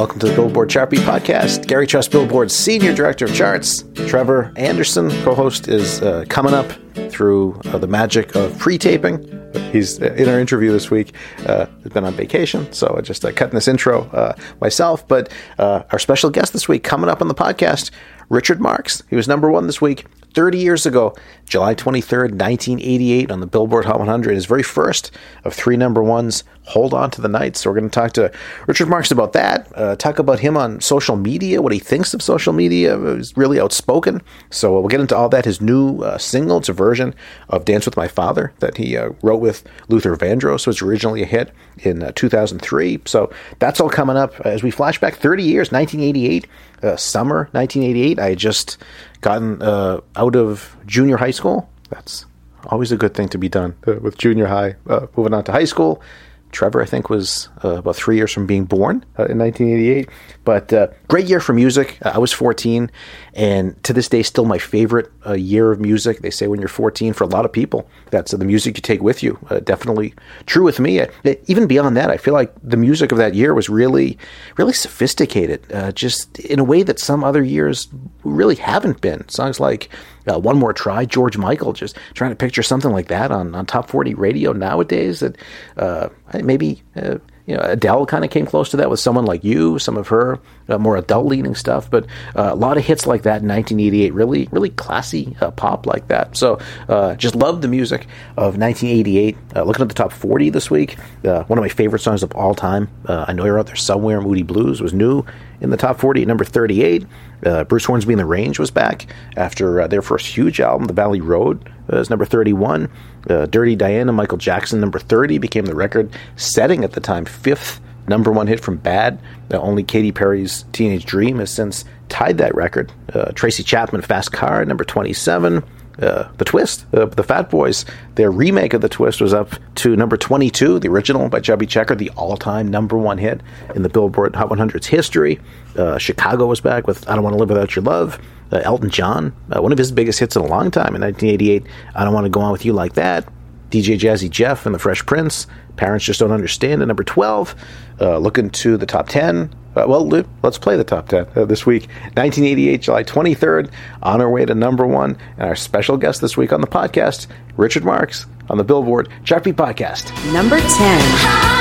welcome to the Billboard Chart Beat Podcast. Gary Trust, Billboard's Senior Director of Charts. Trevor Anderson, co host, is uh, coming up through uh, the magic of pre taping. He's uh, in our interview this week. Uh, has been on vacation, so I just uh, cutting this intro uh, myself. But uh, our special guest this week coming up on the podcast, Richard Marx. He was number one this week. 30 years ago, July 23rd, 1988, on the Billboard Hot 100, his very first of three number ones, Hold On to the Night. So, we're going to talk to Richard Marx about that, uh, talk about him on social media, what he thinks of social media. He's really outspoken. So, we'll get into all that. His new uh, single, it's a version of Dance with My Father that he uh, wrote with Luther Vandross, was originally a hit in uh, 2003. So, that's all coming up as we flash back 30 years, 1988, uh, summer 1988. I had just gotten uh, out of junior high school. That's always a good thing to be done uh, with junior high. Uh, moving on to high school. Trevor, I think, was uh, about three years from being born uh, in 1988. But uh, great year for music. I was 14, and to this day, still my favorite uh, year of music. They say when you're 14, for a lot of people, that's the music you take with you. Uh, definitely true with me. Uh, even beyond that, I feel like the music of that year was really, really sophisticated, uh, just in a way that some other years really haven't been. Songs like uh, One More Try, George Michael, just trying to picture something like that on, on top 40 radio nowadays. That uh, maybe you know Adele kind of came close to that with someone like you, some of her uh, more adult leaning stuff, but uh, a lot of hits like that in 1988, really really classy uh, pop like that. So uh, just love the music of 1988. Uh, looking at the top 40 this week, uh, one of my favorite songs of all time. I know you're out there somewhere. Moody Blues was new in the top 40 at number 38. Uh, Bruce Hornsby and the Range was back after their first huge album, The Valley Road, is number 31. Uh, Dirty Diana, Michael Jackson, number 30, became the record setting at the time fifth number one hit from Bad. Only Katy Perry's Teenage Dream has since tied that record. Uh, Tracy Chapman, Fast Car, number 27. Uh, the Twist, uh, the Fat Boys, their remake of The Twist was up to number 22, the original by Chubby Checker, the all time number one hit in the Billboard Hot 100's history. Uh, Chicago was back with I Don't Want to Live Without Your Love. Uh, Elton John, uh, one of his biggest hits in a long time in 1988, I Don't Want to Go On With You Like That. DJ Jazzy Jeff and the Fresh Prince, Parents Just Don't Understand at number 12. Uh, looking to the top 10. Uh, well, let's play the top 10 uh, this week. 1988, July 23rd, on our way to number one. And our special guest this week on the podcast, Richard Marx, on the Billboard Chartbeat Podcast. Number 10.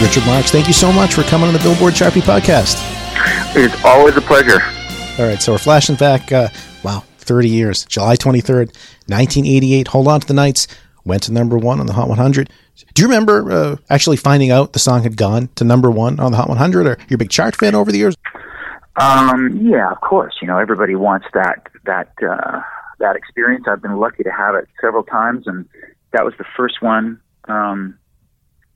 Richard Marx, thank you so much for coming on the Billboard Chart Beat podcast. It's always a pleasure. All right, so we're flashing back, uh, wow, 30 years. July 23rd, 1988. Hold on to the Nights. Went to number one on the Hot 100. Do you remember uh, actually finding out the song had gone to number one on the Hot 100? Or you're a big chart fan over the years? Um, yeah, of course. You know, everybody wants that that uh, that experience. I've been lucky to have it several times, and that was the first one. Um,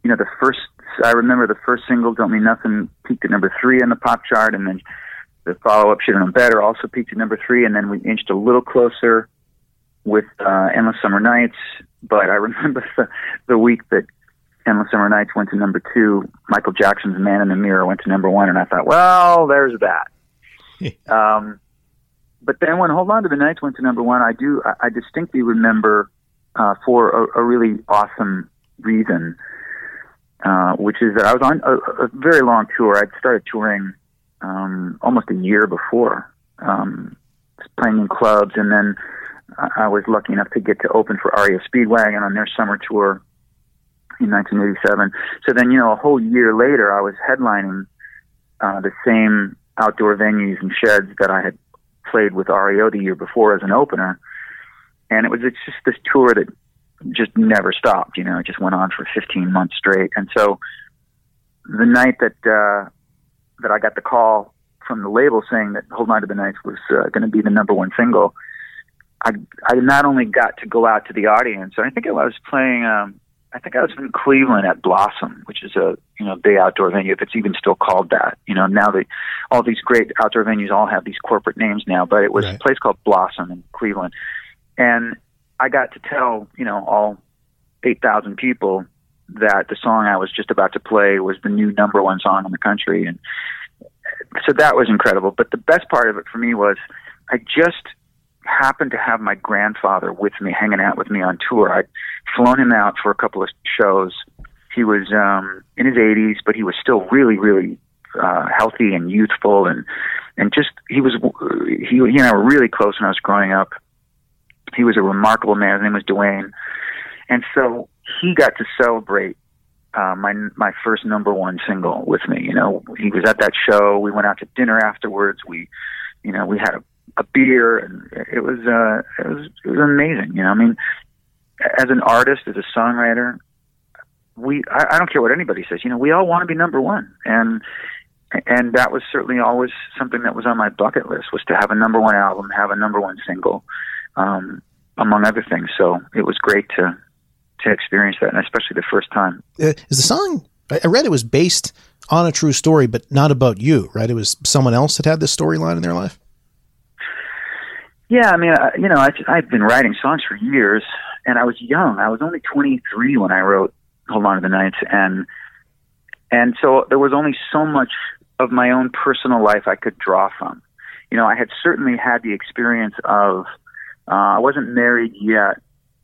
you know, the first I remember the first single, "Don't Mean Nothing," peaked at number three on the pop chart, and then the follow-up, "Should Have Known Better," also peaked at number three, and then we inched a little closer with uh, "Endless Summer Nights." But I remember the, the week that "Endless Summer Nights" went to number two. Michael Jackson's "Man in the Mirror" went to number one, and I thought, well, there's that. um, but then when "Hold On to the Nights" went to number one, I do I, I distinctly remember uh, for a, a really awesome reason. Uh, which is that I was on a, a very long tour. I'd started touring um, almost a year before, um, playing in clubs, and then I was lucky enough to get to open for REO Speedwagon on their summer tour in 1987. So then, you know, a whole year later, I was headlining uh, the same outdoor venues and sheds that I had played with REO the year before as an opener, and it was it's just this tour that just never stopped. You know, it just went on for 15 months straight. And so the night that uh, that I got the call from the label saying that "Hold On to the Nights" was uh, going to be the number one single, I I not only got to go out to the audience. I think I was playing. Um, I think I was in Cleveland at Blossom, which is a you know big outdoor venue, if it's even still called that. You know now that all these great outdoor venues all have these corporate names now, but it was Right. a place called Blossom in Cleveland, and I got to tell you know all eight thousand people that the song I was just about to play was the new number one song in the country, and so that was incredible. But the best part of it for me was I just happened to have my grandfather with me, hanging out with me on tour. I'd flown him out for a couple of shows. He was um, in his 80s, but he was still really, really uh, healthy and youthful, and and just he was he he and I were really close when I was growing up. He was a remarkable man. His name was Dwayne, and so he got to celebrate uh, my my first number one single with me. You know, he was at that show. We went out to dinner afterwards. We, you know, we had a, a beer, and it was uh, it was it was amazing. You know, I mean, as an artist, as a songwriter, we I, I don't care what anybody says. You know, we all want to be number one, and and that was certainly always something that was on my bucket list was to have a number one album, have a number one single, um, among other things. So it was great to to experience that, and especially the first time. Uh, is the song? I I read it was based on a true story, but not about you, right? It was someone else that had this storyline in their life. Yeah, I mean, I, you know, I, I've been writing songs for years, and I was young. I was only 23 when I wrote "Hold On to the Nights," and and so there was only so much of my own personal life I could draw from. You know, I had certainly had the experience of uh, I wasn't married yet,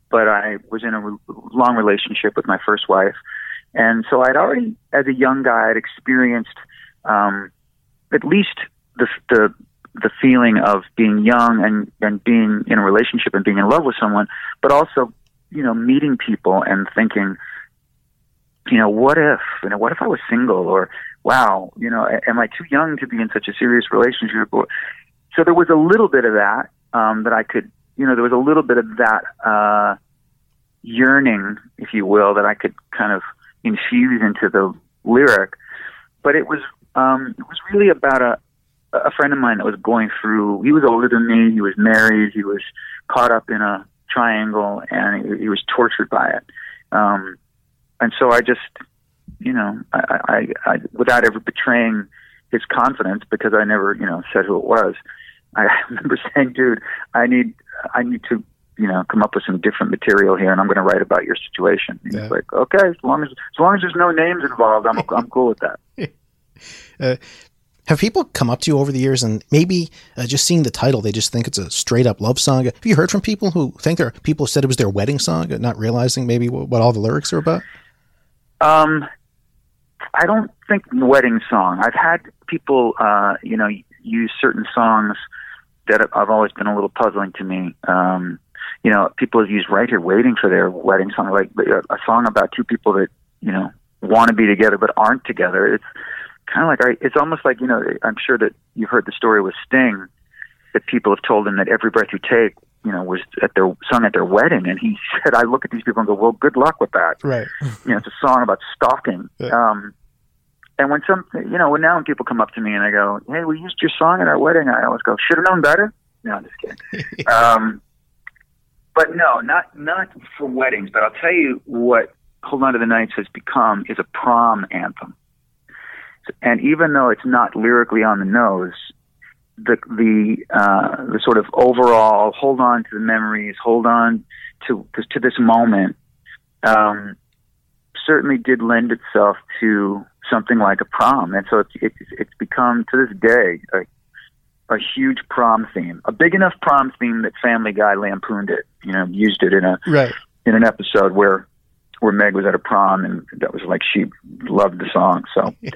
but I was in a re- long relationship with my first wife, and so I'd already, as a young guy, I'd experienced um, at least the the the feeling of being young and and being in a relationship and being in love with someone, but also, you know, meeting people and thinking, you know, what if, you know, what if I was single or, wow, you know, am I too young to be in such a serious relationship? Or, so there was a little bit of that um, that I could, you know, there was a little bit of that uh, yearning, if you will, that I could kind of infuse into the lyric. But it was um, it was really about a a friend of mine that was going through. He was older than me. He was married. He was caught up in a triangle, and he, he was tortured by it. Um, and so I just, you know, I, I, I, without ever betraying his confidence, because I never, you know, said who it was. I remember saying, "Dude, I need, I need to, you know, come up with some different material here, and I'm going to write about your situation." And Yeah. He's like, "Okay, as long as, as long as there's no names involved, I'm, I'm cool with that." Uh, have people come up to you over the years and maybe uh, just seeing the title, they just think it's a straight up love song? Have you heard from people who think they're people said it was their wedding song, uh, not realizing maybe what, what all the lyrics are about? Um, I don't think wedding song. I've had people, uh, you know, use certain songs that have always been a little puzzling to me. Um, you know, people have used "Right Here Waiting" for their wedding song, like a, a song about two people that you know want to be together but aren't together. It's kind of like I- it's almost like you know. I'm sure that you've heard the story with Sting that people have told him that every breath you take, you know, was at their sung at their wedding, and he said, "I look at these people and go, well, good luck with that." Right. you know, it's a song about stalking. Yeah. Um, and when some, you know, when now when people come up to me and I go, "Hey, we used your song at our wedding," I always go, "Should have known better." No, I'm just kidding. um, but no, not not for weddings. But I'll tell you what "Hold On to the Nights" has become is a prom anthem. And even though it's not lyrically on the nose, the the uh, the sort of overall hold on to the memories, hold on to to this moment, um, certainly did lend itself to something like a prom, and so it's it's, it's become to this day a, a huge prom theme, a big enough prom theme that Family Guy lampooned it, you know, used it in a Right. in an episode where where Meg was at a prom, and that was like she loved the song. So,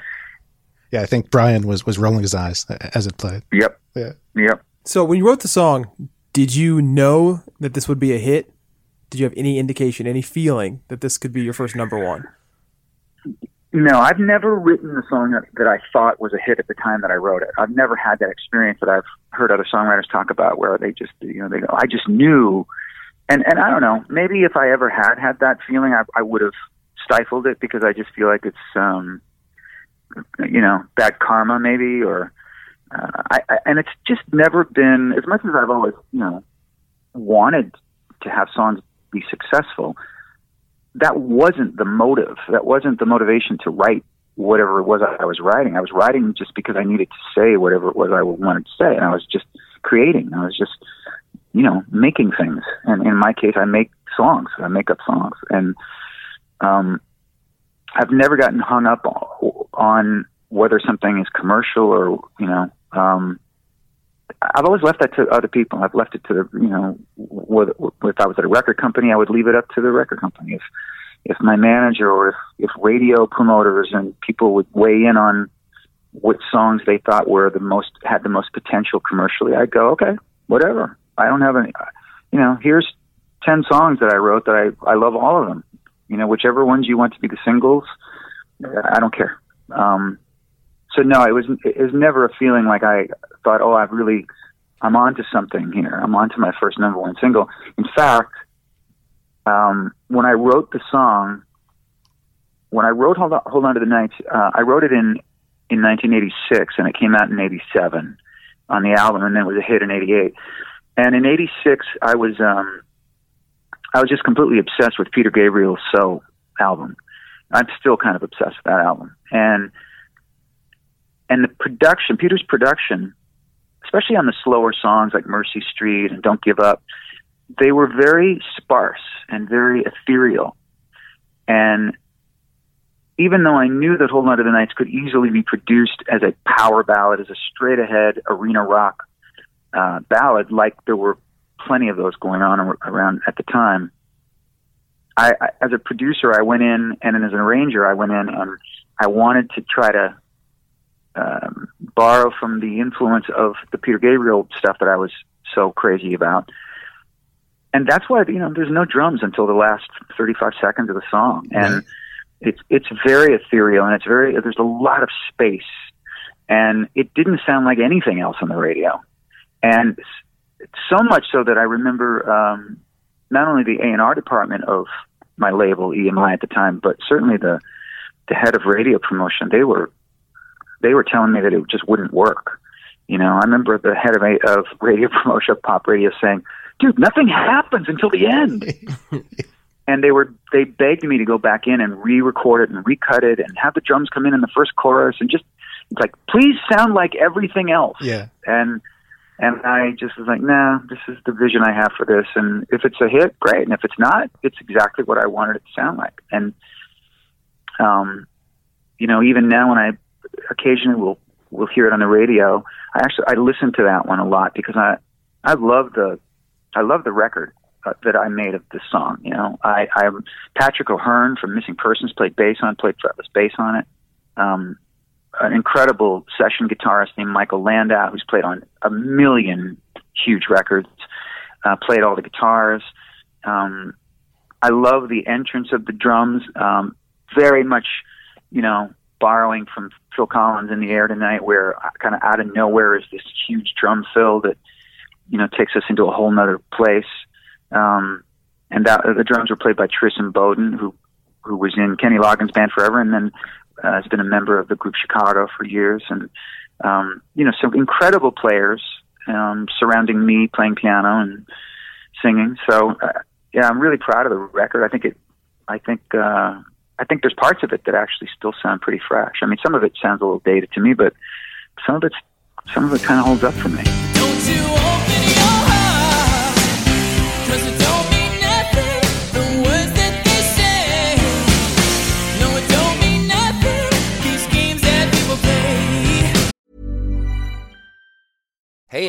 Yeah, I think Brian was was rolling his eyes as it played. yep, Yeah. yep. So when you wrote the song, did you know that this would be a hit? Did you have any indication, any feeling that this could be your first number one? No, I've never written a song that, that I thought was a hit at the time that I wrote it. I've never had that experience that I've heard other songwriters talk about where they just, you know, they go, I just knew. And, and I don't know, maybe if I ever had had that feeling, I, I would have stifled it because I just feel like it's, um, you know, bad karma maybe, or, uh, I, I, and it's just never been, as much as I've always, you know, wanted to have songs be successful, that wasn't the motive. That wasn't the motivation to write whatever it was I was writing. I was writing just because I needed to say whatever it was I wanted to say, and I was just creating. I was just, you know, making things. And in my case, I make songs. I make up songs, and um, I've never gotten hung up on whether something is commercial or you know. Um, I've always left that to other people. I've left it to the you know, whether, if I was at a record company, I would leave it up to the record company. If if my manager or if, if radio promoters and people would weigh in on what songs they thought were the most had the most potential commercially, I'd go, okay, whatever. I don't have any. You know, here's ten songs that I wrote that I I love all of them. You know, whichever ones you want to be the singles, I don't care. Um, so no, it was it was never a feeling like I thought, oh, I've really I'm onto something here. I'm onto my first number one single. In fact, um, when I wrote the song, when I wrote Hold On, Hold on to the Night, uh, I wrote it in in 1986, and it came out in '87 on the album, and then it was a hit in '88. And in '86, I was um, I was just completely obsessed with Peter Gabriel's "So" album. I'm still kind of obsessed with that album, and and the production, Peter's production, especially on the slower songs like Mercy Street and Don't Give Up, they were very sparse and very ethereal. And even though I knew that Hold On of the Nights could easily be produced as a power ballad, as a straight ahead arena rock uh, ballad, like there were plenty of those going on around at the time, I, I, as a producer, I went in, and as an arranger, I went in and I wanted to try to um, borrow from the influence of the Peter Gabriel stuff that I was so crazy about. And that's why you know there's no drums until the last 35 seconds of the song, and it's it's very ethereal and it's very there's a lot of space, and it didn't sound like anything else on the radio, and so much so that I remember um, not only the A and R department of my label EMI at the time, but certainly the the head of radio promotion. They were they were telling me that it just wouldn't work. You know, I remember the head of, a, of radio promotion, pop radio, saying, "Dude, nothing happens until the end." and they were they begged me to go back in and re-record it and recut it and have the drums come in in the first chorus and just it's like, please sound like everything else. Yeah. And and I just was like, nah, this is the vision I have for this. And if it's a hit, great. And if it's not, it's exactly what I wanted it to sound like. And um, you know, even now when I occasionally we'll we'll hear it on the radio. I actually I listen to that one a lot because I I love the I love the record uh, that I made of this song. You know, I I'm Patrick O'Hearn from Missing Persons played bass on played fretless bass on it. Um, an incredible session guitarist named Michael Landau who's played on a million huge records. Uh, played all the guitars. Um, I love the entrance of the drums. Um, very much, you know, borrowing from Phil Collins in the air tonight, where kind of out of nowhere is this huge drum fill that you know takes us into a whole nother place. Um, and that the drums were played by Tris Imboden, who who was in Kenny Loggins' band forever, and then uh, has been a member of the group Chicago for years, and um, you know some incredible players um, surrounding me playing piano and singing. So uh, yeah, I'm really proud of the record. I think it. I think uh, I think there's parts of it that actually still sound pretty fresh. I mean, some of it sounds a little dated to me, but some of it, some of it kind of holds up for me.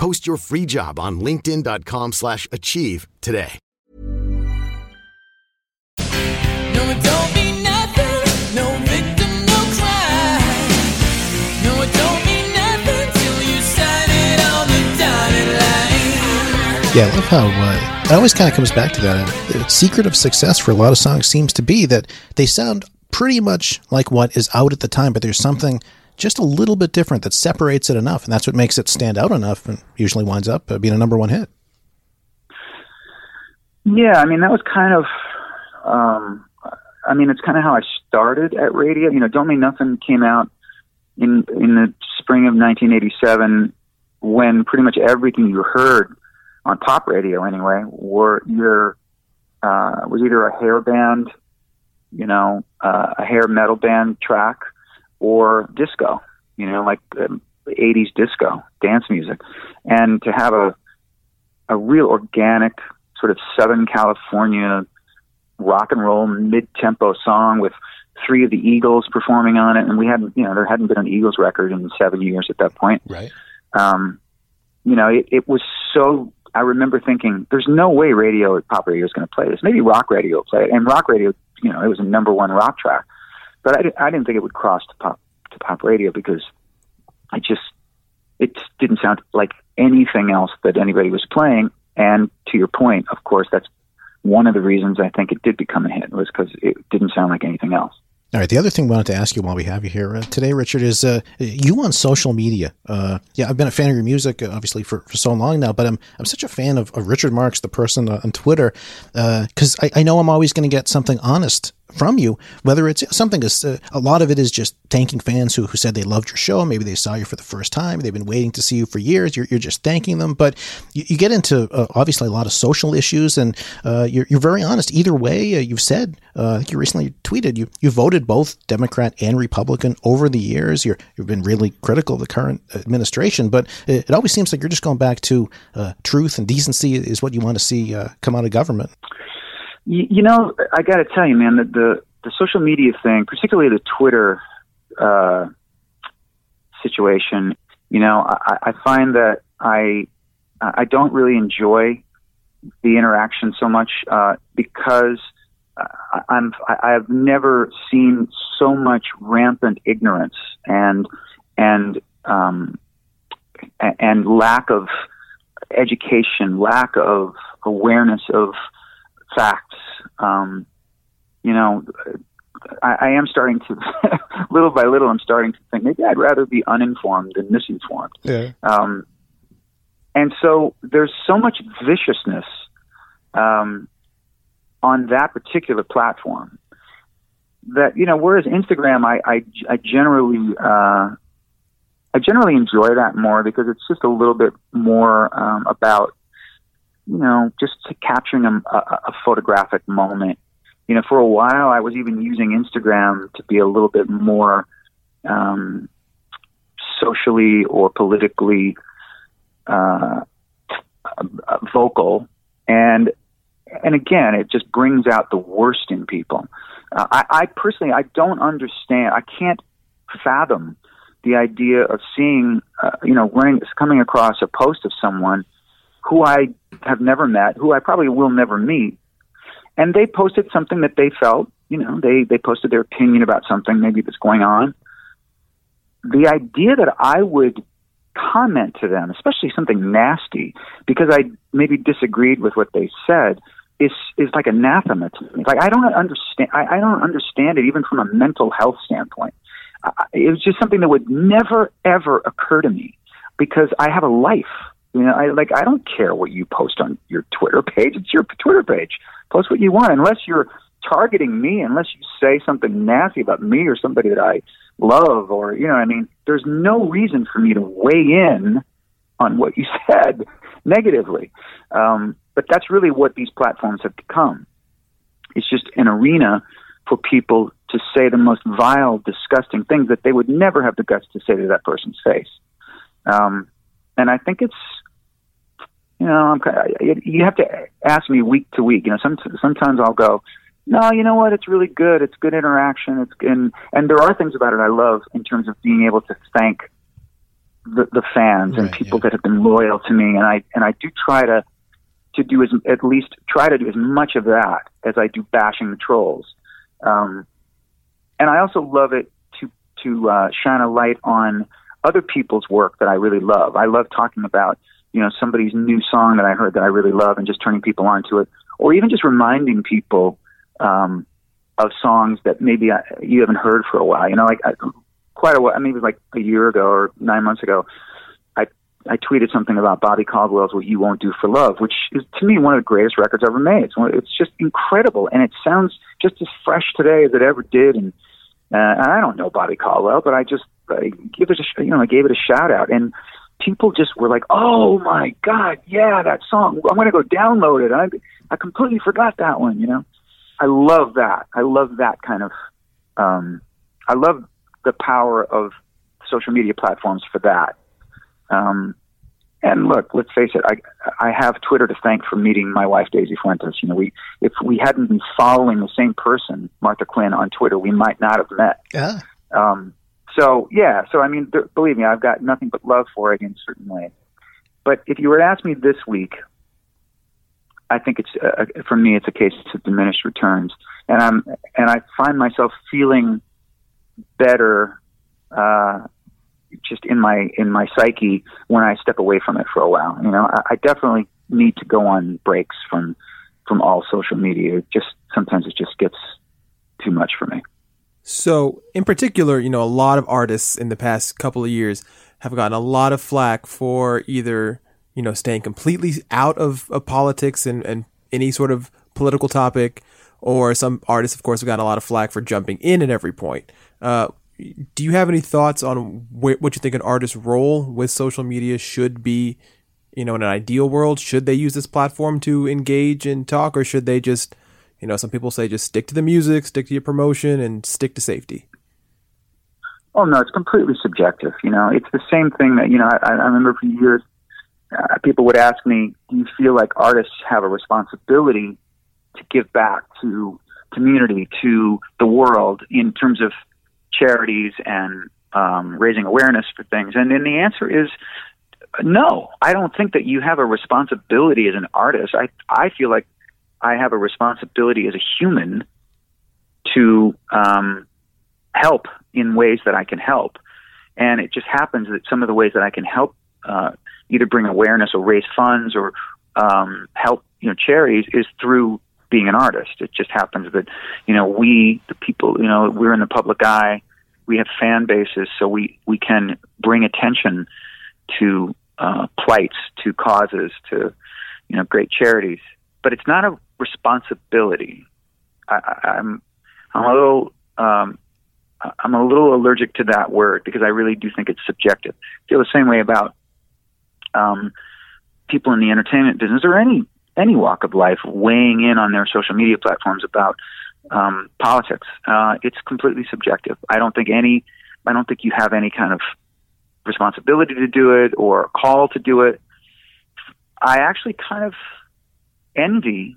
Post your free job on linkedin.com slash achieve today. No, it don't mean nothing. No victim, no crime. No, it don't mean nothing till you sign it on the dotted line. Yeah, I love how uh, it always kind of comes back to that. The secret of success for a lot of songs seems to be that they sound pretty much like what is out at the time, but there's something – just a little bit different that separates it enough, and that's what makes it stand out enough, and usually winds up uh, being a number one hit. Yeah, I mean that was kind of, um, I mean it's kind of how I started at radio. You know, Don't Mean Nothing came out in in the spring of 1987 when pretty much everything you heard on pop radio anyway were either uh, was either a hair band, you know, uh, a hair metal band track, or disco, you know, like um, 80s disco dance music, and to have a a real organic sort of Southern California rock and roll mid tempo song with three of the Eagles performing on it, and we hadn't, you know, there hadn't been an Eagles record in seven years at that point. Right. Um, you know, it, it was so. I remember thinking, "There's no way radio, pop radio, is going to play this. Maybe rock radio will play it." And rock radio, you know, it was a number one rock track, but I, I didn't think it would cross to pop to pop radio because I just it didn't sound like anything else that anybody was playing. And to your point, of course, that's one of the reasons I think it did become a hit was because it didn't sound like anything else. All right. The other thing I wanted to ask you while we have you here uh, today, Richard, is uh, you on social media. Uh, yeah, I've been a fan of your music, uh, obviously, for, for so long now, but I'm, I'm such a fan of, of Richard Marx, the person uh, on Twitter, because I, I know I'm always going to get something honest from you, whether it's something as uh, a lot of it is just thanking fans who, who said they loved your show. Maybe they saw you for the first time. They've been waiting to see you for years. You're, you're just thanking them. But you, you get into uh, obviously a lot of social issues and uh, you're, you're very honest. Either way, uh, you've said, uh, you recently tweeted, you, you voted both Democrat and Republican over the years. You're, you've been really critical of the current administration, but it, it always seems like you're just going back to uh, truth and decency is what you want to see come out of government. You, you know, I got to tell you, man, that the the social media thing, particularly the Twitter uh, situation, you know, I, I find that I I don't really enjoy the interaction so much uh, because I, I'm I, I've never seen so much rampant ignorance and and um, and lack of education, lack of awareness of facts. Um, you know, I, I am starting to, little by little, I'm starting to think maybe I'd rather be uninformed than misinformed. Yeah. Um, and so there's so much viciousness um, on that particular platform that you know. Whereas Instagram, I I, I generally uh, I generally enjoy that more because it's just a little bit more um, about you know just capturing a, a, a photographic moment you know, for a while I was even using Instagram to be a little bit more um, socially or politically uh, vocal, and and again, it just brings out the worst in people. Uh, I, I personally, I don't understand. I can't fathom the idea of seeing, uh, you know, running, coming across a post of someone who I have never met, who I probably will never meet, and they posted something that they felt, you know, they they posted their opinion about something maybe that's going on. The idea that I would comment to them, especially something nasty, because I maybe disagreed with what they said, is is like anathema to me. Like I don't understand. I, I don't understand it even from a mental health standpoint. Uh, it was just something that would never ever occur to me because I have a life. You know, I like I don't care what you post on your Twitter page. It's your Twitter page. Post what you want, unless you're targeting me, unless you say something nasty about me or somebody that I love, or you know, I mean, there's no reason for me to weigh in on what you said negatively. Um, but that's really what these platforms have become. It's just an arena for people to say the most vile, disgusting things that they would never have the guts to say to that person's face. Um, and I think it's you know, I'm, you have to ask me week to week. You know, some, sometimes I'll go, no, you know what? It's really good. It's good interaction. It's and and there are things about it I love in terms of being able to thank the, the fans right, and people yeah. that have been loyal to me. And I and I do try to to do as at least try to do as much of that as I do bashing the trolls. Um, and I also love it to to uh, shine a light on other people's work that I really love. I love talking about you know somebody's new song that I heard that I really love, and just turning people onto it, or even just reminding people um, of songs that maybe I, you haven't heard for a while. You know, like I, quite a while. I mean, it was like a year ago or nine months ago. I I tweeted something about Bobby Caldwell's "What You Won't Do for Love," which is to me one of the greatest records ever made. It's, it's just incredible, and it sounds just as fresh today as it ever did. And uh, I don't know Bobby Caldwell, but I just I give it a you know I gave it a shout out, and people just were like, "Oh my God, yeah, that song! I'm going to go download it." I I completely forgot that one. You know, I love that. I love that kind of. Um, I love the power of social media platforms for that. Um, and look, let's face it. I I have Twitter to thank for meeting my wife Daisy Fuentes. You know, we if we hadn't been following the same person, Martha Quinn, on Twitter, we might not have met. Yeah. Um, so yeah, so I mean, th- believe me, I've got nothing but love for it in a certain ways. But if you were to ask me this week, I think it's uh, for me, it's a case of diminished returns, and I'm and I find myself feeling better, uh, just in my in my psyche when I step away from it for a while. You know, I, I definitely need to go on breaks from from all social media. It just sometimes it just gets too much for me. So, in particular, you know, a lot of artists in the past couple of years have gotten a lot of flack for either, you know, staying completely out of, of politics and, and any sort of political topic, or some artists, of course, have gotten a lot of flack for jumping in at every point. Uh, do you have any thoughts on wh- what you think an artist's role with social media should be? You know, in an ideal world, should they use this platform to engage and talk, or should they just you know, some people say just stick to the music, stick to your promotion, and stick to safety. Oh no, it's completely subjective. You know, it's the same thing that you know. I, I remember for years, uh, people would ask me, "Do you feel like artists have a responsibility to give back to community, to the world, in terms of charities and um, raising awareness for things?" And then the answer is no. I don't think that you have a responsibility as an artist. I I feel like I have a responsibility as a human to um, help in ways that I can help. And it just happens that some of the ways that I can help uh, either bring awareness or raise funds or um, help you know charities is through being an artist. It just happens that you know we the people you know we're in the public eye. We have fan bases, so we we can bring attention to uh, plights, to causes, to you know great charities. But it's not a responsibility. I, I'm I'm a little um, I'm a little allergic to that word because I really do think it's subjective. I feel the same way about um, people in the entertainment business or any any walk of life weighing in on their social media platforms about um, politics. Uh, it's completely subjective. I don't think any I don't think you have any kind of responsibility to do it or a call to do it. I actually kind of envy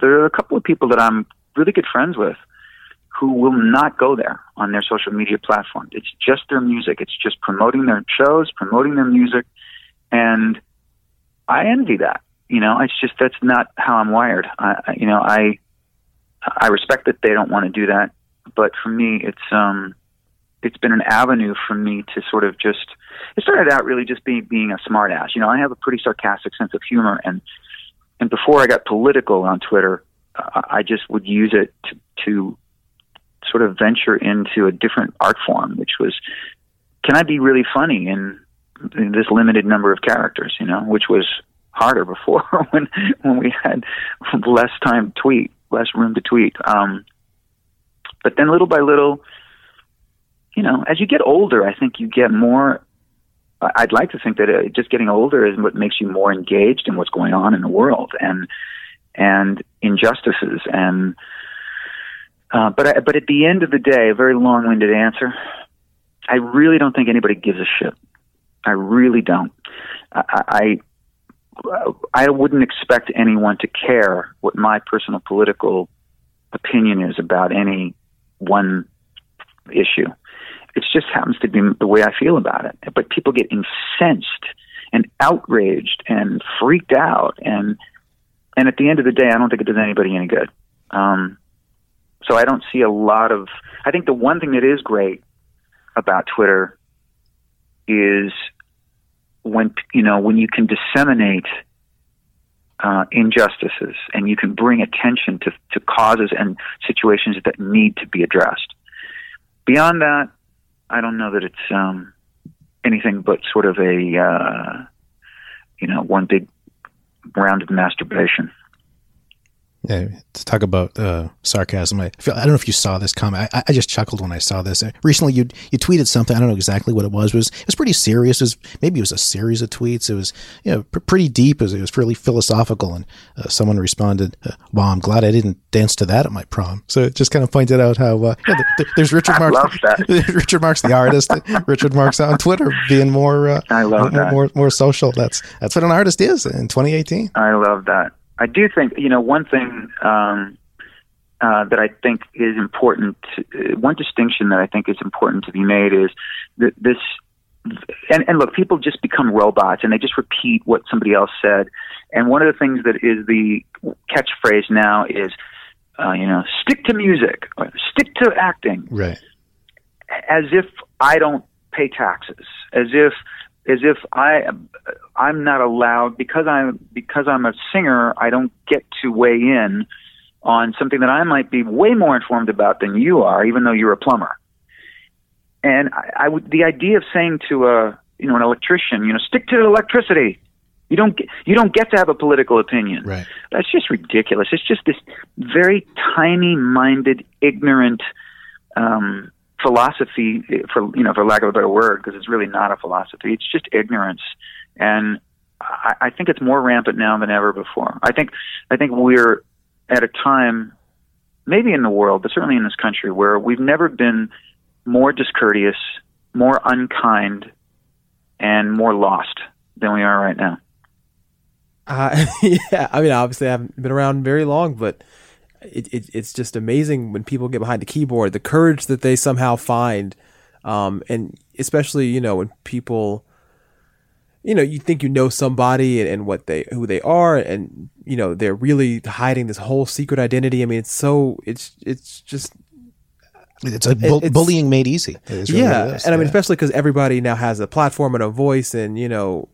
there are a couple of people that I'm really good friends with who will not go there on their social media platform. It's just their music. It's just promoting their shows, promoting their music, and I envy that. You know, it's just that's not how I'm wired. I, you know, I I respect that they don't want to do that, but for me, it's um, it's been an avenue for me to sort of just. It started out really just being being a smartass. You know, I have a pretty sarcastic sense of humor, and and before I got political on Twitter, I just would use it to, to sort of venture into a different art form, which was, can I be really funny in, in this limited number of characters? You know, which was harder before when when we had less time to tweet, less room to tweet. Um, but then little by little, you know, as you get older, I think you get more I'd like to think that uh, just getting older is what makes you more engaged in what's going on in the world and and injustices and uh, but I, but at the end of the day, a very long-winded answer. I really don't think anybody gives a shit. I really don't. I, I I wouldn't expect anyone to care what my personal political opinion is about any one issue. It just happens to be the way I feel about it. But people get incensed and outraged and freaked out, and and at the end of the day, I don't think it does anybody any good. Um, so I don't see a lot of. I think the one thing that is great about Twitter is when you know when you can disseminate uh, injustices and you can bring attention to, to causes and situations that need to be addressed. Beyond that, I don't know that it's um, anything but sort of a uh, you know one big round of masturbation. Yeah, to talk about uh, sarcasm, I feel I don't know if you saw this comment. I, I just chuckled when I saw this. Recently, you you tweeted something. I don't know exactly what it was. It was it was pretty serious. It was maybe it was a series of tweets. It was you know pr- pretty deep. It was, it was really philosophical. And uh, someone responded, uh, "Wow, I'm glad I didn't dance to that at my prom." So it just kind of pointed out how uh, yeah, th- th- there's Richard I Marx. love that. Richard Marx, the artist. Richard Marx on Twitter being more uh, I love more, that. more more social. That's that's what an artist is in 2018. I love that. I do think you know one thing um, uh, that I think is important. To, uh, one distinction that I think is important to be made is that this. And, and look, people just become robots, and they just repeat what somebody else said. And one of the things that is the catchphrase now is, uh, you know, stick to music, stick to acting, Right. as if I don't pay taxes, as if as if I I'm not allowed because I'm because I'm a singer, I don't get to weigh in on something that I might be way more informed about than you are, even though you're a plumber. And I, I would the idea of saying to a you know an electrician, you know, stick to electricity. You don't get, you don't get to have a political opinion. Right. That's just ridiculous. It's just this very tiny-minded, ignorant um, philosophy, for you know, for lack of a better word, because it's really not a philosophy. It's just ignorance, and I, I think it's more rampant now than ever before. I think I think we're at a time, maybe in the world, but certainly in this country, where we've never been more discourteous, more unkind, and more lost than we are right now. Uh, yeah, I mean, obviously, I haven't been around very long, but it, it, it's just amazing when people get behind the keyboard, the courage that they somehow find, um, and especially you know when people, you know, you think you know somebody and, and what they who they are, and you know they're really hiding this whole secret identity. I mean, it's so it's it's just It's a bu- It's- bullying made easy. Really yeah, what it is. and I mean, Yeah. especially because everybody now has a platform and a voice, and you know,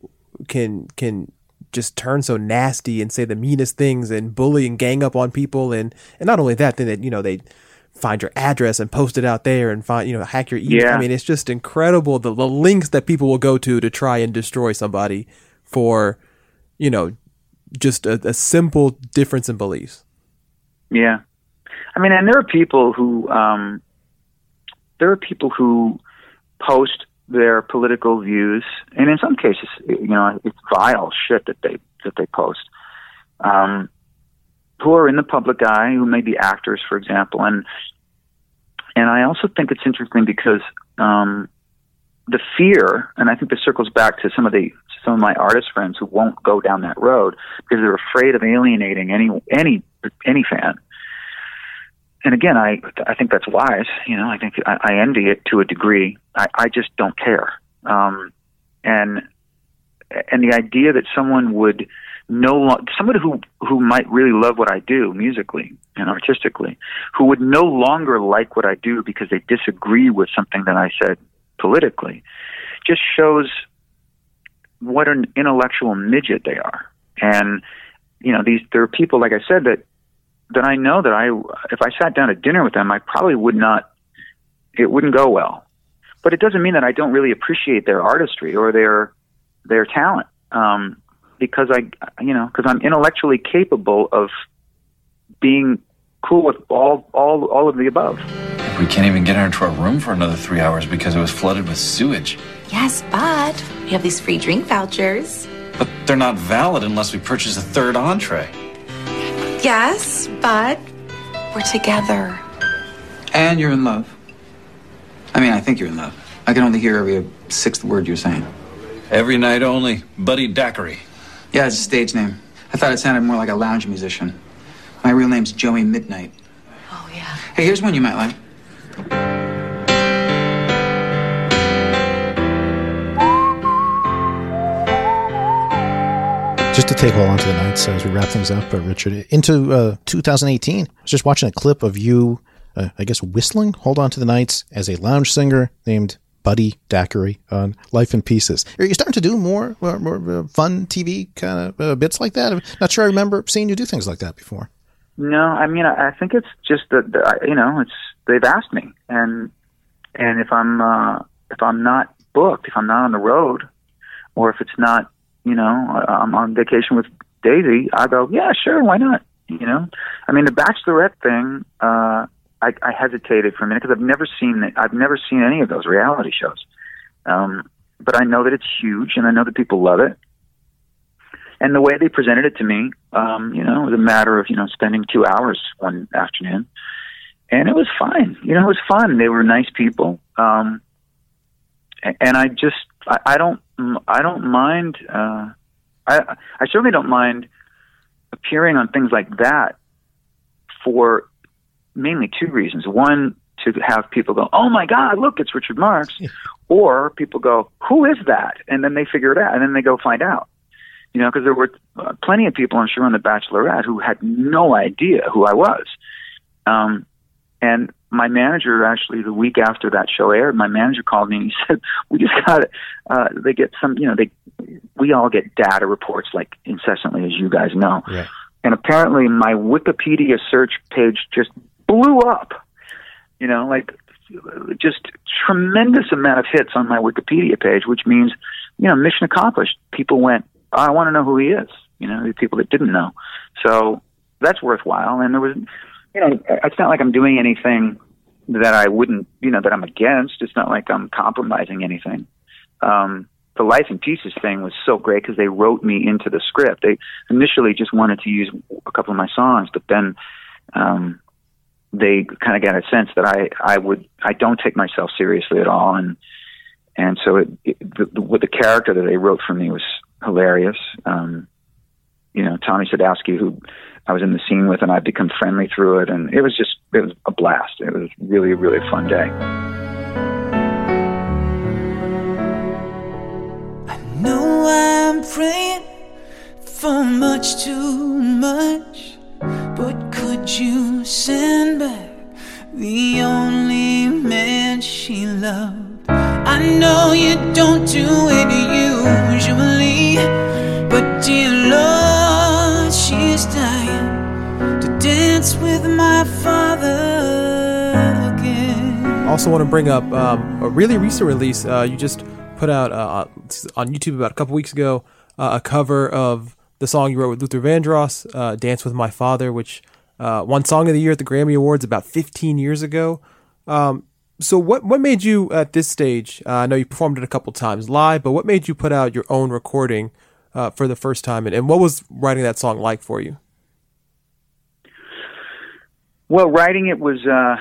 can can just turn so nasty and say the meanest things and bully and gang up on people, and and not only that, then they, you know they find your address and post it out there and find you know hack your email. Yeah. I mean, it's just incredible the, the links that people will go to to try and destroy somebody for you know just a, a simple difference in beliefs. Yeah, I mean, and there are people who um, there are people who post their political views, and in some cases, you know, it's vile shit that they that they post. Um, who are in the public eye, who may be actors, for example, and and I also think it's interesting because um, the fear, and I think this circles back to some of the some of my artist friends who won't go down that road because they're afraid of alienating any any any fan. And again, I I think that's wise. You know, I think I, I envy it to a degree. I, I just don't care. Um, and and the idea that someone would no lo- somebody who who might really love what I do musically and artistically, who would no longer like what I do because they disagree with something that I said politically, just shows what an intellectual midget they are. And you know, these there are people like I said that that I know that I if I sat down at dinner with them, I probably would not it wouldn't go well. But it doesn't mean that I don't really appreciate their artistry or their their talent. Um, because I you know, because I'm intellectually capable of being cool with all all all of the above. We can't even get her into our room for another three hours because it was flooded with sewage. Yes, but we have these free drink vouchers. But they're not valid unless we purchase a third entree. Yes, but we're together. And you're in love. I mean, I think you're in love. I can only hear every sixth word you're saying. Every night only. Buddy Daiquiri. Yeah, it's a stage name. I thought it sounded more like a lounge musician. My real name's Joey Midnight. Oh, yeah. Hey, here's one you might like. Just to take hold on to the nights as we wrap things up, uh, Richard, into uh, 2018, I was just watching a clip of you, uh, I guess, whistling Hold On to the Nights as a lounge singer named Buddy Daiquiri on Life in Pieces. Are you starting to do more, more, more uh, fun TV kind of uh, bits like that? I'm not sure I remember seeing you do things like that before. No, I mean, I think it's just that you know, it's they've asked me, and and if I'm uh, if I'm not booked, if I'm not on the road, or if it's not, you know, I'm on vacation with Daisy, I go, yeah, sure, why not? You know, I mean, the Bachelorette thing, uh, I, I hesitated for a minute because I've never seen it. I've never seen any of those reality shows, um, but I know that it's huge, and I know that people love it. And the way they presented it to me, um, you know, it was a matter of you know spending two hours one afternoon, and it was fine. You know, it was fun. They were nice people, um, and I just I, I don't I don't mind. Uh, I I certainly don't mind appearing on things like that for mainly two reasons. One, to have people go, "Oh my God, look, it's Richard Marx," or people go, "Who is that?" and then they figure it out, and then they go find out. You know, because there were uh, plenty of people, I'm sure, on The Bachelorette who had no idea who I was. Um, and my manager, actually, the week after that show aired, my manager called me and he said, "We just got uh, they get some, you know, they we all get data reports like incessantly, as you guys know." Right. And apparently, my Wikipedia search page just blew up. You know, like just tremendous amount of hits on my Wikipedia page, which means, you know, mission accomplished. People went, oh, I want to know who he is. You know, the people that didn't know. So that's worthwhile. And there was, you know, it's not like I'm doing anything that I wouldn't, you know, that I'm against. It's not like I'm compromising anything. Um, the Life in Pieces thing was so great because they wrote me into the script. They initially just wanted to use a couple of my songs, but then um, they kind of got a sense that I I would I don't take myself seriously at all, and and so it, it the, the, the character that they wrote for me was hilarious. Um, you know, Tommy Sadoski, who I was in the scene with, and I've become friendly through it, and it was just it was a blast. It was really really fun day. I know I'm praying for much too much, but could you send back the only man she loved? I know you don't do it usually, but dear with my father again. Also, want to bring up um, a really recent release. Uh, you just put out uh, on YouTube about a couple weeks ago uh, a cover of the song you wrote with Luther Vandross, uh, "Dance with My Father," which uh, won Song of the Year at the Grammy Awards about 15 years ago. Um, so, what what made you at this stage? Uh, I know you performed it a couple times live, but what made you put out your own recording uh, for the first time, and, and what was writing that song like for you? Well, writing it was uh,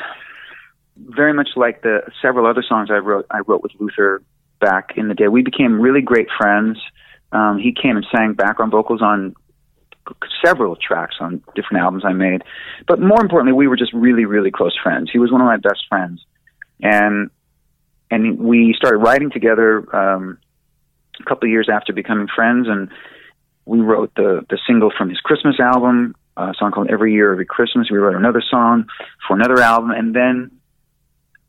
very much like the several other songs I wrote. I wrote with Luther back in the day. We became really great friends. Um, he came and sang background vocals on several tracks on different albums I made. But more importantly, we were just really, really close friends. He was one of my best friends, and and we started writing together um, a couple of years after becoming friends, and we wrote the the single from his Christmas album, a song called "Every Year, Every Christmas." We wrote another song for another album, and then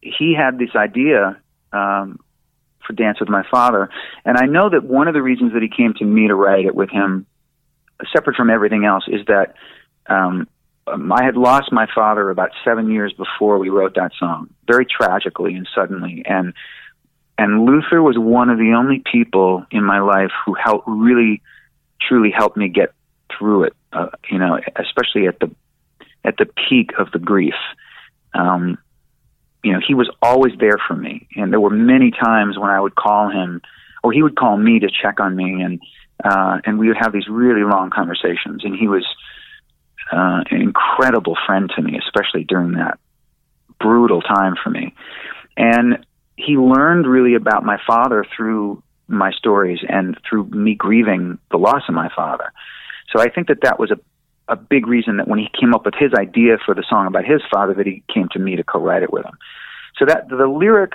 he had this idea um, for Dance with My Father, and I know that one of the reasons that he came to me to write it with him, separate from everything else, is that um, um, I had lost my father about seven years before we wrote that song, very tragically and suddenly, and and Luther was one of the only people in my life who helped really, truly helped me get through it. Uh, you know, especially at the at the peak of the grief. Um, you know, he was always there for me, and there were many times when I would call him, or he would call me to check on me, and uh, and we would have these really long conversations. And he was uh, an incredible friend to me, especially during that brutal time for me. And he learned really about my father through my stories and through me grieving the loss of my father. So I think that that was a a big reason that when he came up with his idea for the song about his father, that he came to me to co-write it with him. So that the lyric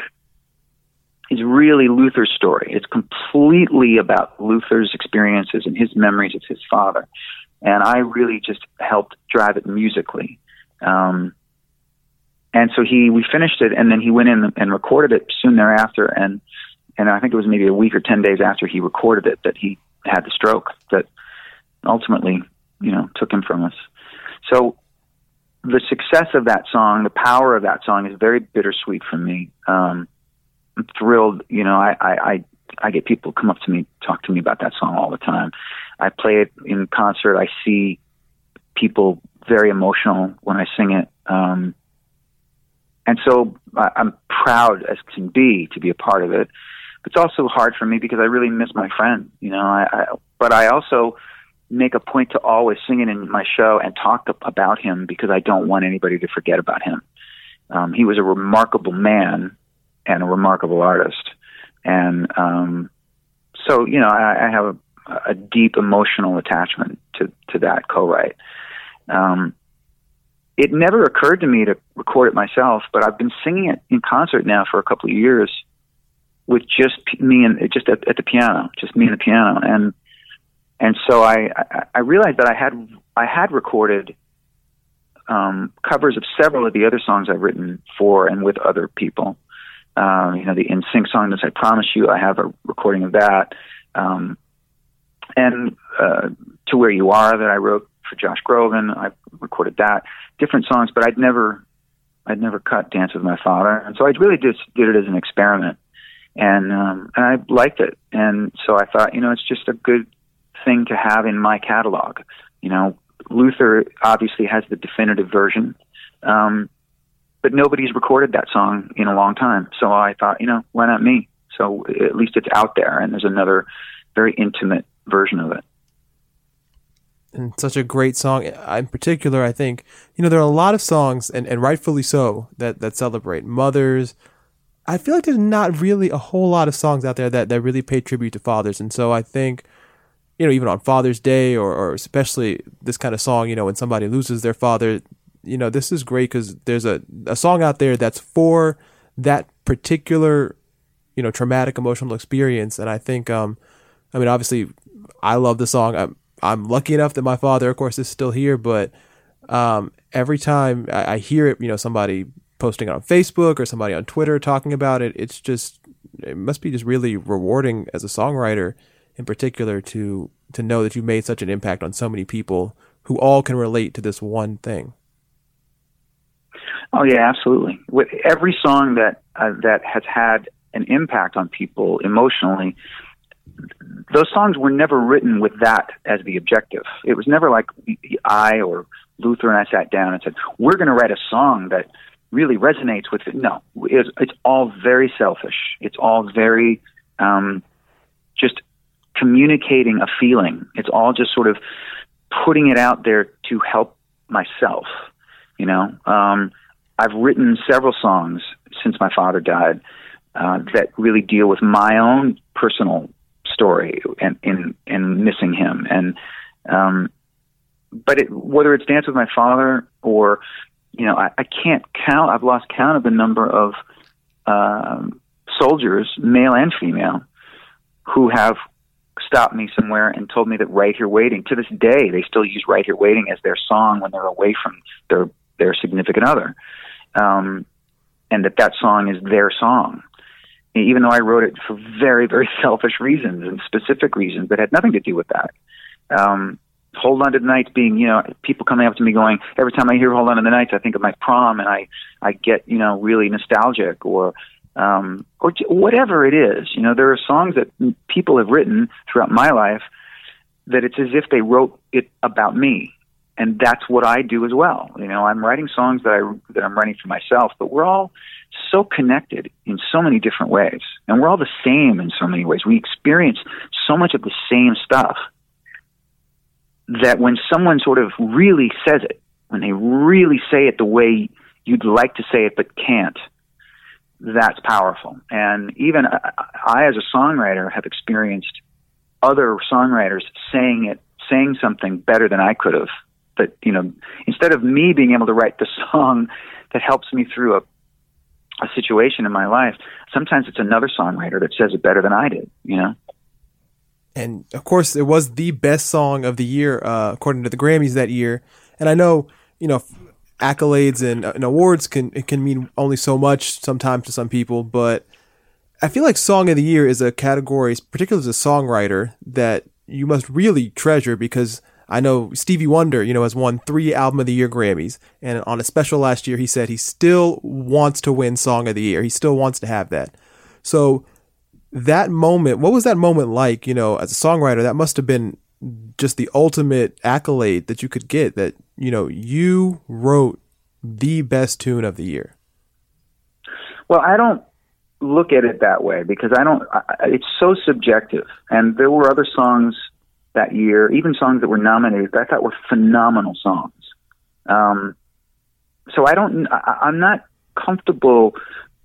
is really Luther's story. It's completely about Luther's experiences and his memories of his father, and I really just helped drive it musically. Um, and so he we finished it, and then he went in and recorded it soon thereafter, and and I think it was maybe a week or ten days after he recorded it that he had the stroke that ultimately you know took him from us. So the success of that song, the power of that song, is very bittersweet for me. Um, I'm thrilled. You know, I, I, I I get people come up to me, talk to me about that song all the time. I play it in concert. I see people very emotional when I sing it. Um, and so I, I'm proud as can be to be a part of it. It's also hard for me because I really miss my friend, you know, I, I but I also make a point to always sing it in my show and talk about him because I don't want anybody to forget about him. Um, he was a remarkable man and a remarkable artist. And um, so, you know, I, I have a, a deep emotional attachment to, to that co-write. Um, it never occurred to me to record it myself, but I've been singing it in concert now for a couple of years with just me and just at, at the piano, just me and the piano, and and so I, I realized that I had I had recorded um, covers of several of the other songs I've written for and with other people. Um, you know, the In Sync song, "As I Promise You," I have a recording of that, um, and uh, "To Where You Are" that I wrote for Josh Groban. I recorded that, different songs, but I'd never, I'd never cut "Dance with My Father," and so I really just did it as an experiment, and um, and I liked it, and so I thought, you know, it's just a good thing to have in my catalog. You know, Luther obviously has the definitive version, um, but nobody's recorded that song in a long time. So I thought, you know, why not me? So at least it's out there, and there's another very intimate version of it. And such a great song. In particular, I think, you know, there are a lot of songs, and, and rightfully so, that, that celebrate mothers. I feel like there's not really a whole lot of songs out there that, that really pay tribute to fathers. And so I think you know, even on Father's Day or, or especially this kind of song, you know, when somebody loses their father, you know, this is great because there's a, a song out there that's for that particular, you know, traumatic emotional experience. And I think, um, I mean, obviously, I love the song. I'm, I'm lucky enough that my father, of course, is still here, but um, every time I, I hear it, you know, somebody posting it on Facebook or somebody on Twitter talking about it, it's just, it must be just really rewarding as a songwriter in particular to to know that you made such an impact on so many people who all can relate to this one thing. Oh yeah, absolutely. With every song that uh, that has had an impact on people emotionally, those songs were never written with that as the objective. It was never like I or Luther and I sat down and said, "We're going to write a song that really resonates with it." No, it's, it's all very selfish. It's all very um, just communicating a feeling. It's all just sort of putting it out there to help myself. You know, um, I've written several songs since my father died uh, that really deal with my own personal story and in in missing him. And um, but it, whether it's Dance with My Father or you know, I, I can't count. I've lost count of the number of um, soldiers, male and female, who have stopped me somewhere and told me that Right Here Waiting, to this day, they still use Right Here Waiting as their song when they're away from their, their significant other. Um, and that that song is their song. Even though I wrote it for very, very selfish reasons and specific reasons that had nothing to do with that. Um, Hold On to the Nights being, you know, people coming up to me going, every time I hear Hold On to the Nights, I think of my prom and I, I get, you know, really nostalgic or, um, or whatever it is. You know, there are songs that people have written throughout my life that it's as if they wrote it about me, and that's what I do as well. You know, I'm writing songs that I that I'm writing for myself, but we're all so connected in so many different ways, and we're all the same in so many ways. We experience so much of the same stuff that when someone sort of really says it, when they really say it the way you'd like to say it but can't, that's powerful. And even I, as a songwriter, have experienced other songwriters saying it, saying something better than I could have. But you know, instead of me being able to write the song that helps me through a a situation in my life, sometimes it's another songwriter that says it better than I did. You know. And of course, it was the best song of the year uh, according to the Grammys that year. And I know, you know, accolades and, and awards can it can mean only so much sometimes to some people, but I feel like song of the year is a category, particularly as a songwriter, that you must really treasure because I know Stevie Wonder, you know, has won three Album of the Year Grammys, and on a special last year, he said he still wants to win Song of the Year. He still wants to have that. So that moment, what was that moment like? You know, as a songwriter, that must have been just the ultimate accolade that you could get. That you know, you wrote the best tune of the year. Well, I don't look at it that way because I don't. I, it's so subjective, and there were other songs that year, even songs that were nominated, that I thought were phenomenal songs. Um, so I don't. I, I'm not comfortable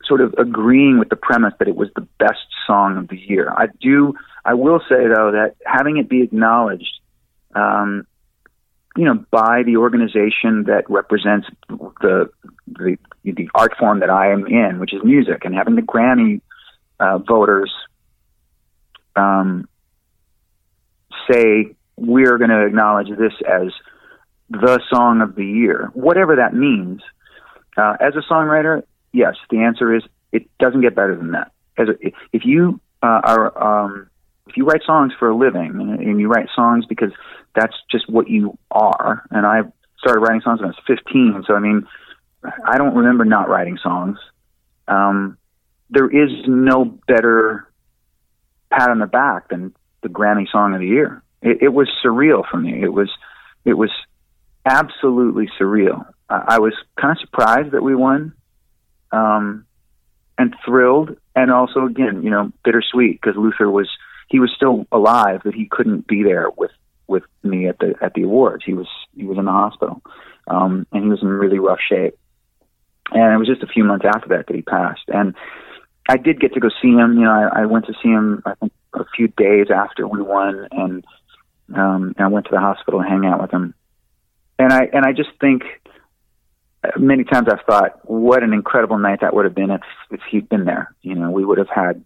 sort of agreeing with the premise that it was the best song of the year. I do. I will say though that having it be acknowledged, um, you know, by the organization that represents the, the the art form that I am in, which is music, and having the Grammy uh, voters um, say we're going to acknowledge this as the song of the year, whatever that means. Uh, as a songwriter, yes, the answer is it doesn't get better than that. As a, if you uh, are um, if you write songs for a living and, you write songs because that's just what you are, and I started writing songs when I was 15, so I mean, I don't remember not writing songs. Um, there is no better pat on the back than the Grammy Song of the Year. It, it was surreal for me. It was it was absolutely surreal. I, I was kind of surprised that we won, um, and thrilled, and also again, you know, bittersweet because Luther was he was still alive, but he couldn't be there with with me at the at the awards. He was he was in the hospital, um, and he was in really rough shape. And it was just a few months after that that he passed. And I did get to go see him. You know, I, I went to see him. I think a few days after we won, and um, and I went to the hospital to hang out with him. And I and I just think many times I've thought, what an incredible night that would have been if if he'd been there. You know, we would have had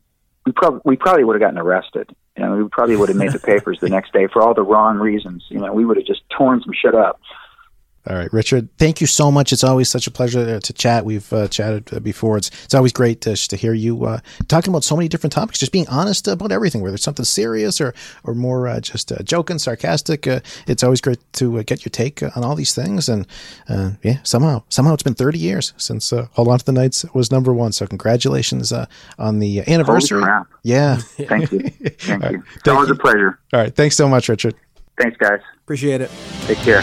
we probably we probably would have gotten arrested. You know, we probably would have made the papers the next day for all the wrong reasons. You know, we would have just torn some shit up. All right, Richard. Thank you so much. It's always such a pleasure to chat. We've uh, chatted uh, before. It's it's always great to, to hear you uh, talking about so many different topics. Just being honest about everything, whether it's something serious or or more uh, just uh, joking, sarcastic. Uh, it's always great to get your take on all these things. And yeah, somehow somehow it's been 30 years since Hold On to the Nights was number one. So congratulations on the anniversary. Yeah. Thank you. Thank you. It's always a pleasure. All right. Thanks so much, Richard. Thanks, guys. Appreciate it. Take care.